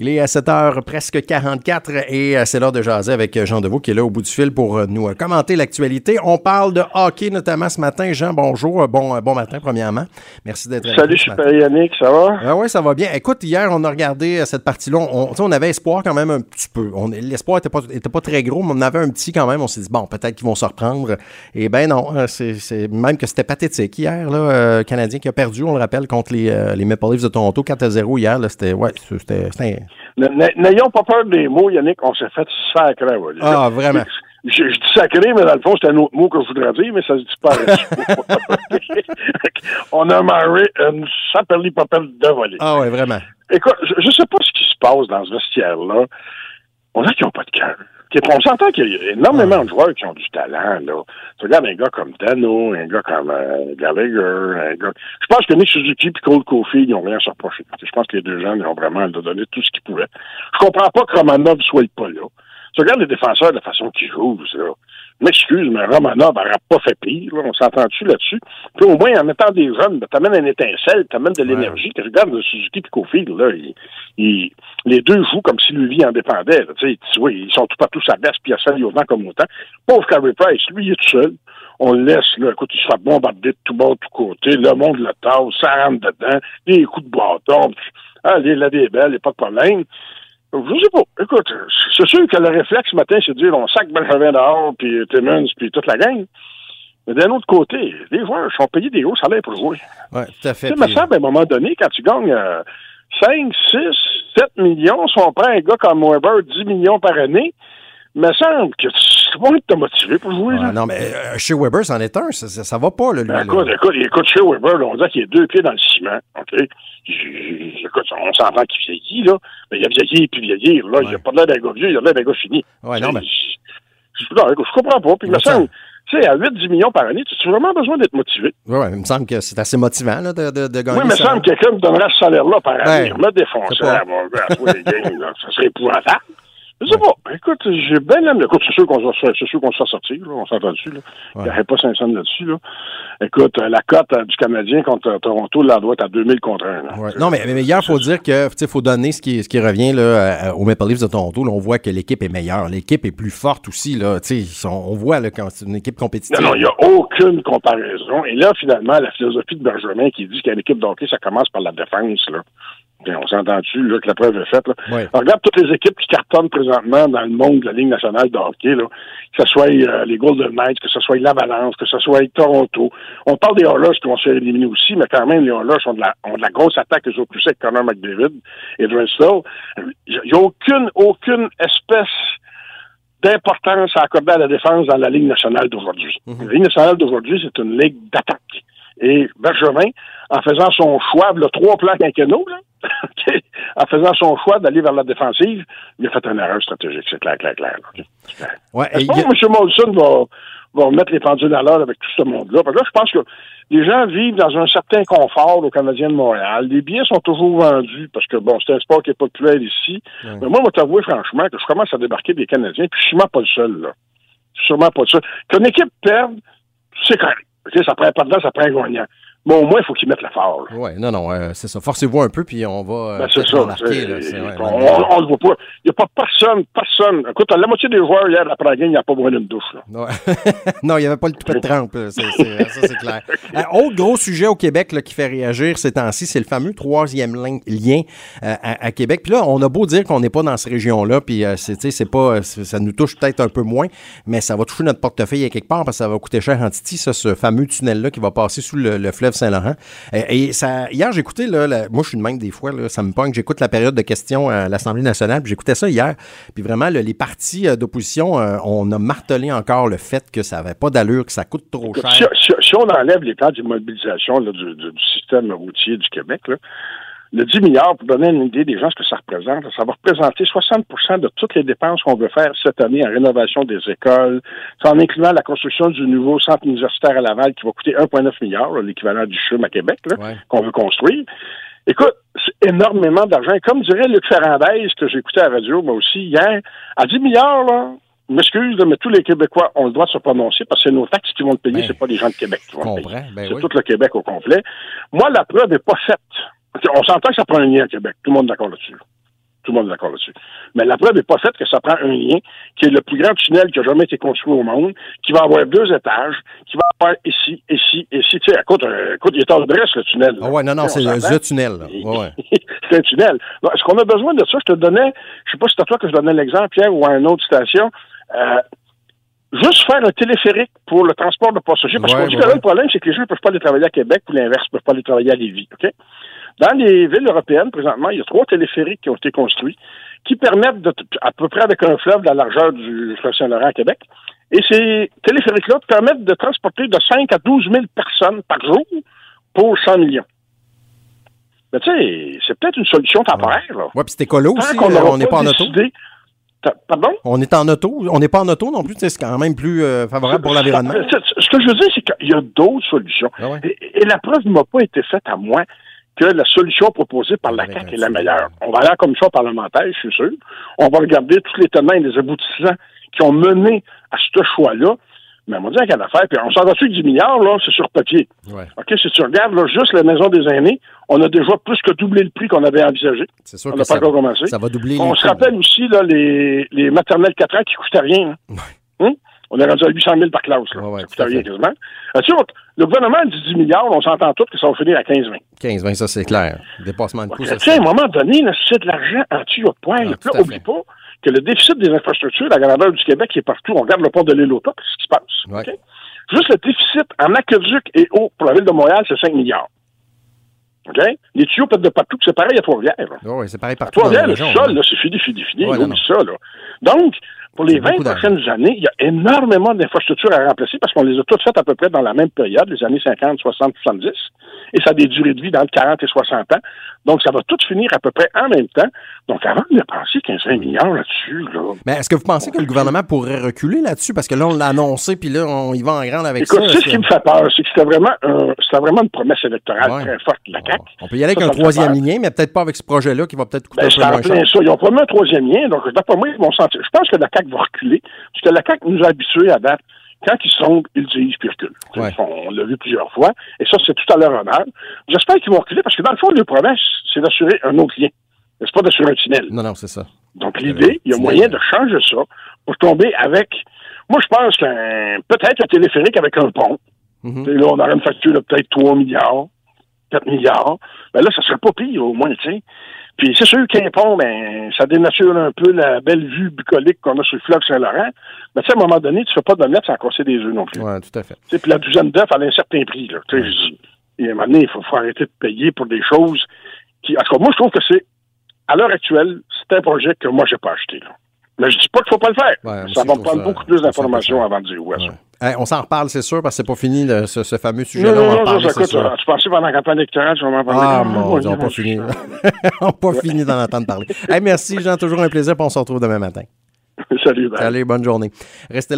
Il est à 7h presque 44 et euh, c'est l'heure de jaser avec euh, Jean Deveau qui est là au bout du fil pour euh, nous commenter l'actualité. On parle de hockey notamment ce matin. Jean, bonjour. Bon, bon matin premièrement. Merci d'être Salut, Super Yannick, ça va? Ah oui, ça va bien. Écoute, hier, on a regardé cette partie-là. On, on avait espoir quand même un petit peu. L'espoir n'était pas, était pas très gros, mais on avait un petit quand même. On s'est dit, bon, peut-être qu'ils vont se reprendre. Et ben non, c'est même que c'était pathétique hier, là, Canadien qui a perdu, on le rappelle, contre les, les Maple Leafs de Toronto 4 à 0 hier. C'était ouais, c'était N'ayons pas peur des mots, Yannick, on s'est fait sacré. Ah, vraiment. Je, dis sacré, mais dans le fond, c'est un autre mot que je voudrais dire, mais ça se dit pas. on a marré une saperli papel de volée. Ah ouais, vraiment. Écoute, je, ne sais pas ce qui se passe dans ce vestiaire-là. On a qui n'ont pas de cœur. On s'entend qu'il y a énormément de joueurs qui ont du talent. Là. Tu regardes un gars comme Dano, un gars comme euh, Gallagher, un gars... Je pense que Nick Suzuki et Cole Kofi, ils n'ont rien à se reprocher. Je pense que les deux gens, ils ont vraiment donné tout ce qu'ils pouvaient. Je comprends pas que Romanov soit pas là. Tu regardes les défenseurs de la façon qu'ils jouent, là m'excuse, mais Romanov n'aurait pas fait pire. On s'entend-tu là-dessus? Puis au moins, en mettant des jeunes, ben, t'amènes une étincelle, t'amènes de l'énergie. Tu regardes le Suzuki et Kofi, là, les deux jouent comme si lui en dépendait. Tu vois, ils sont tout partout sa baisse, puis il y a comme autant. Pauvre Carey Price, lui, il est tout seul. On le laisse, là, écoute, il se fait bombarder de tout bas, de tout côté. Le monde le tasse, ça rentre dedans, des coups de bâton. Ah, les, la des belles, pas de problème. Je sais pas. Écoute, c'est sûr que le réflexe ce matin, c'est de dire on sac Benjamin dehors, puis Timmons, puis toute la gang. Mais d'un autre côté, les joueurs sont payés des hauts salaires pour jouer. Oui, tout à fait. Tu me semble, à un moment donné, quand tu gagnes 5, 6, 7 millions, si on prend un gars comme Weber, 10 millions par année, me semble que tu vas être motivé pour jouer. non, mais euh, chez Weber, c'en est un. Ça, ça, va pas, là, lui. Ben, écoute, écoute, écoute, chez Weber, on dit qu'il a deux pieds dans le ciment. OK? écoute, on s'entend qu'il vieillit, là. Mais il a vieilli puis vieillir, là. Il a pas l'air d'un gars vieux, il a l'air d'un gars fini. Ouais, non, mais. Je, je, comprends pas. Puis, il me semble, tu sais, à 8-10 millions par année, tu as vraiment besoin d'être motivé. Oui, ouais, il me semble que c'est assez motivant là, de, de, de gagner. Oui, mais il me semble que quelqu'un me donnerait ce salaire-là par année. Ouais, me défoncer à, tous les games, là. Ça serait épouvantable. Je sais pas. Écoute, j'ai bien l'aime. Écoute, c'est sûr qu'on va, c'est sûr qu'on se fait sortir, là. On s'entend dessus, là. Il n'y aurait pas 500 là-dessus, là. Écoute, euh, la cote euh, du Canadien contre euh, Toronto, là, doit être à 2000 contre 1, ouais. Non, mais, mais hier, il faut dire que, tu faut donner ce qui, ce qui revient, là, au Maple Leafs de Toronto. Là, on voit que l'équipe est meilleure. L'équipe est plus forte aussi, là. Tu sais, on voit, là, quand c'est une équipe compétitive. Non, non, il n'y a aucune comparaison. Et là, finalement, la philosophie de Benjamin qui dit qu'une équipe d'hockey, ça commence par la défense, là on s'entend-tu là, que la preuve est faite. Là. regarde toutes les équipes qui cartonnent présentement dans le monde de la Ligue nationale de hockey, là, que ce soit euh, les Golden Knights, que ce soit l'Avalanche, que ce soit Toronto. On parle des Oilers qui vont se faire éliminer aussi, mais quand même, les Oilers ont de la, ont de la grosse attaque que j'ai plus avec Connor McDavid et Drenslow. Il n'y a aucune, aucune espèce d'importance à accorder à la défense dans la Ligue nationale d'aujourd'hui. Mm-hmm. La Ligue nationale d'aujourd'hui, c'est une ligue d'attaque. Et Bergevin, en faisant son choix, le trois plans quinquennaux, là, en faisant son choix d'aller vers la défensive, il a fait une erreur stratégique, c'est clair, clair, clair. Ouais, et M. Molson va, va mettre les pendules à l'heure avec tout ce monde-là. Parce que là, je pense que les gens vivent dans un certain confort au Canadien de Montréal. Les billets sont toujours vendus parce que, bon, c'est un sport qui est populaire ici. Mais moi, je vais t'avouer franchement que je commence à débarquer des Canadiens, puis je suis sûrement pas le seul, là. Je suis sûrement pas le seul. Qu'une équipe perde, c'est correct. Ça prend pas de temps, ça prend un gagnant. Bon, au moins, il faut qu'ils mettent l'effort. Oui, non, non, euh, c'est ça. Forcez-vous un peu, puis on va. Euh, ben, c'est ça. Marquer, là, on, ne le voit pas. Il n'y a pas personne, personne. Écoute, la moitié des joueurs hier après la game, il n'y a pas besoin d'une douche. Là. non, il n'y avait pas le tout de trempe. ça, c'est clair. Euh, autre gros sujet au Québec là, qui fait réagir ces temps-ci, c'est le fameux troisième lien à, Québec. Puis là, on a beau dire qu'on n'est pas dans cette région-là, puis c'est pas, ça nous touche peut-être un peu moins, mais ça va toucher notre portefeuille à quelque part parce que ça va coûter cher en Titi, ça, ce fameux tunnel-là qui va passer sous le fleuve Saint-Laurent. Et, ça, hier, j'écoutais, là, moi, je suis de même des fois, là, ça me pogne. J'écoute la période de questions à l'Assemblée nationale, puis j'écoutais ça hier. Puis vraiment, les partis euh, d'opposition, euh, on a martelé encore le fait que ça n'avait pas d'allure, que ça coûte trop cher. Si, on enlève les plans d'immobilisation du, du, système routier du Québec, là, le 10 milliards, pour donner une idée des gens ce que ça représente, ça va représenter 60% de toutes les dépenses qu'on veut faire cette année en rénovation des écoles, en incluant la construction du nouveau centre universitaire à Laval qui va coûter 1,9 milliard, l'équivalent du CHUM à Québec, qu'on veut construire. Écoute, c'est énormément d'argent. Comme dirait Luc Ferrandez, que j'ai écouté à la radio, moi aussi, hier, à 10 milliards, là, m'excuse, mais tous les Québécois ont le droit de se prononcer parce que c'est nos taxes qui vont le payer, c'est pas les gens de Québec qui vont le payer. Ben c'est tout le Québec au complet. Moi, la preuve n'est pas faite. On s'entend que ça prend un lien à Québec. Tout le monde est d'accord là-dessus. Tout le monde est d'accord là-dessus. Mais la preuve n'est pas faite que ça prend un lien qui est le plus grand tunnel qui a jamais été construit au monde, qui va avoir deux étages, qui va avoir ici, ici, ici. Tu sais, écoute, euh, écoute, il est en Brest, le tunnel. Ah ouais, non, non, c'est le tunnel. Ouais, ouais. c'est un tunnel. Est-ce qu'on a besoin de ça? Je te donnais, je sais pas si c'est à toi que je donnais l'exemple, Pierre, ou à une autre station. Euh, juste faire un téléphérique pour le transport de passagers. Parce qu'on dit que là, le problème, c'est que les gens ne peuvent pas aller travailler à Québec, ou l'inverse, ne peuvent pas aller travailler à Lévis. OK? Dans les villes européennes, présentement, il y a trois téléphériques qui ont été construits qui permettent, de, à peu près avec un fleuve de la largeur du fleuve Saint-Laurent à Québec, et ces téléphériques-là permettent de transporter de 5 à 12 000 personnes par jour pour 100 millions. Mais tu sais, c'est peut-être une solution temporaire. Oui, ouais, puis c'est écolo aussi, on n'est pas en auto. Pardon? On est en auto. On n'est pas en auto non plus. C'est quand même plus euh, favorable pour l'environnement. Ce que je veux dire, c'est qu'il y a d'autres solutions. Ah et, la preuve ne m'a pas été faite à moi que la solution proposée par la CAQ est la meilleure. On va aller en commission parlementaire, je suis sûr. On va regarder tous les tenants et les aboutissants qui ont mené à ce choix-là. Mais on va dire a l'affaire. Puis on s'en va dessus 10 milliards, là, c'est sur papier. OK, si tu regardes, là, juste la maison des aînés, on a déjà plus que doublé le prix qu'on avait envisagé. C'est sûr on n'a pas encore commencé. Ça va doubler. On se rappelle aussi, là, les, les maternelles 4 ans qui coûtaient rien. Hein? On est rendu à 800 000 par classe, là. Ouais, ça coûtait rien, quasiment. le gouvernement dit 10 milliards, on s'entend tous que ça va finir à 15-20. 15-20, ça, c'est clair. Dépassement de coûts, Tu sais, à un moment donné, c'est de l'argent en tuyau de poing. Ah, là, oublie pas que le déficit des infrastructures la grandeur du Québec est partout. On regarde le port de l'île c'est ce qui se passe. Juste le déficit en aqueduc et eau pour la ville de Montréal, c'est 5 milliards. OK? Les tuyaux peuvent de partout, c'est pareil à Trois-Rivières. oui, c'est pareil partout. Trois-Rivières, le sol, là, c'est fini, fini, fini. Ouais, ça, là. Donc, pour les 20 prochaines années, il y a énormément d'infrastructures à remplacer parce qu'on les a toutes faites à peu près dans la même période, les années 50, 60, 70. Et ça a des durées de vie dans 40 et 60 ans. Donc, ça va tout finir à peu près en même temps. Donc, avant de penser 15 milliards là-dessus, là. Mais est-ce que vous pensez que le gouvernement pourrait reculer là-dessus? Parce que là, on l'a annoncé, puis là, on y va en grande avec Écoute, ça. C'est ce qui me fait peur. C'est que c'était vraiment, vraiment une promesse électorale très forte la CAQ. On peut y aller avec un troisième lien, mais peut-être pas avec ce projet-là qui va peut-être coûter ben, un peu moins cher. Ça. Ils ont promis un troisième lien. Donc, d'après moi, ils vont sentir. Je pense que la CAQ va reculer. Parce que la CAQ nous a habitués à date quand ils sont, ils disent puis reculent. On l'a vu plusieurs fois, et ça, c'est tout à leur honneur. J'espère qu'ils vont reculer, parce que dans le fond, leur promesse, c'est d'assurer un autre lien. C'est pas d'assurer un tunnel. Non, non, c'est ça. Donc, l'idée, il y a moyen de changer ça pour tomber avec, moi, je pense qu'un, peut-être un téléphérique avec un pont. Mm-hmm. Là, on aurait une facture de peut-être 3 milliards, 4 milliards. Ben là, ça serait pas pire, au moins, tu sais. Puis c'est sûr qu'un pont, ben, ça dénature un peu la belle vue bucolique qu'on a sur le fleuve Saint-Laurent. Mais tu sais, à un moment donné, tu fais pas de d'omelette sans casser des œufs non plus. Oui, tout à fait. T'sais, puis la douzaine d'œufs, elle a un certain prix. Là. sais, Et à un moment donné, il faut, arrêter de payer pour des choses qui... En tout cas, moi, je trouve que c'est, à l'heure actuelle, c'est un projet que moi, j'ai pas acheté. Là. Mais je dis pas qu'il faut pas le faire. ça va me prendre beaucoup plus d'informations avant de dire ouais, ça. On s'en reparle, c'est sûr, parce que c'est pas fini ce, ce, fameux sujet-là. Non, non, non, écoute, tu pensais pendant la campagne électorale, je vais m'en parler. Ah, mon Dieu, on n'a pas fini. on n'a pas fini d'en entendre parler. merci, Jean, toujours un plaisir, puis on se retrouve demain matin. Salut, Allez, bonne journée. Restez là.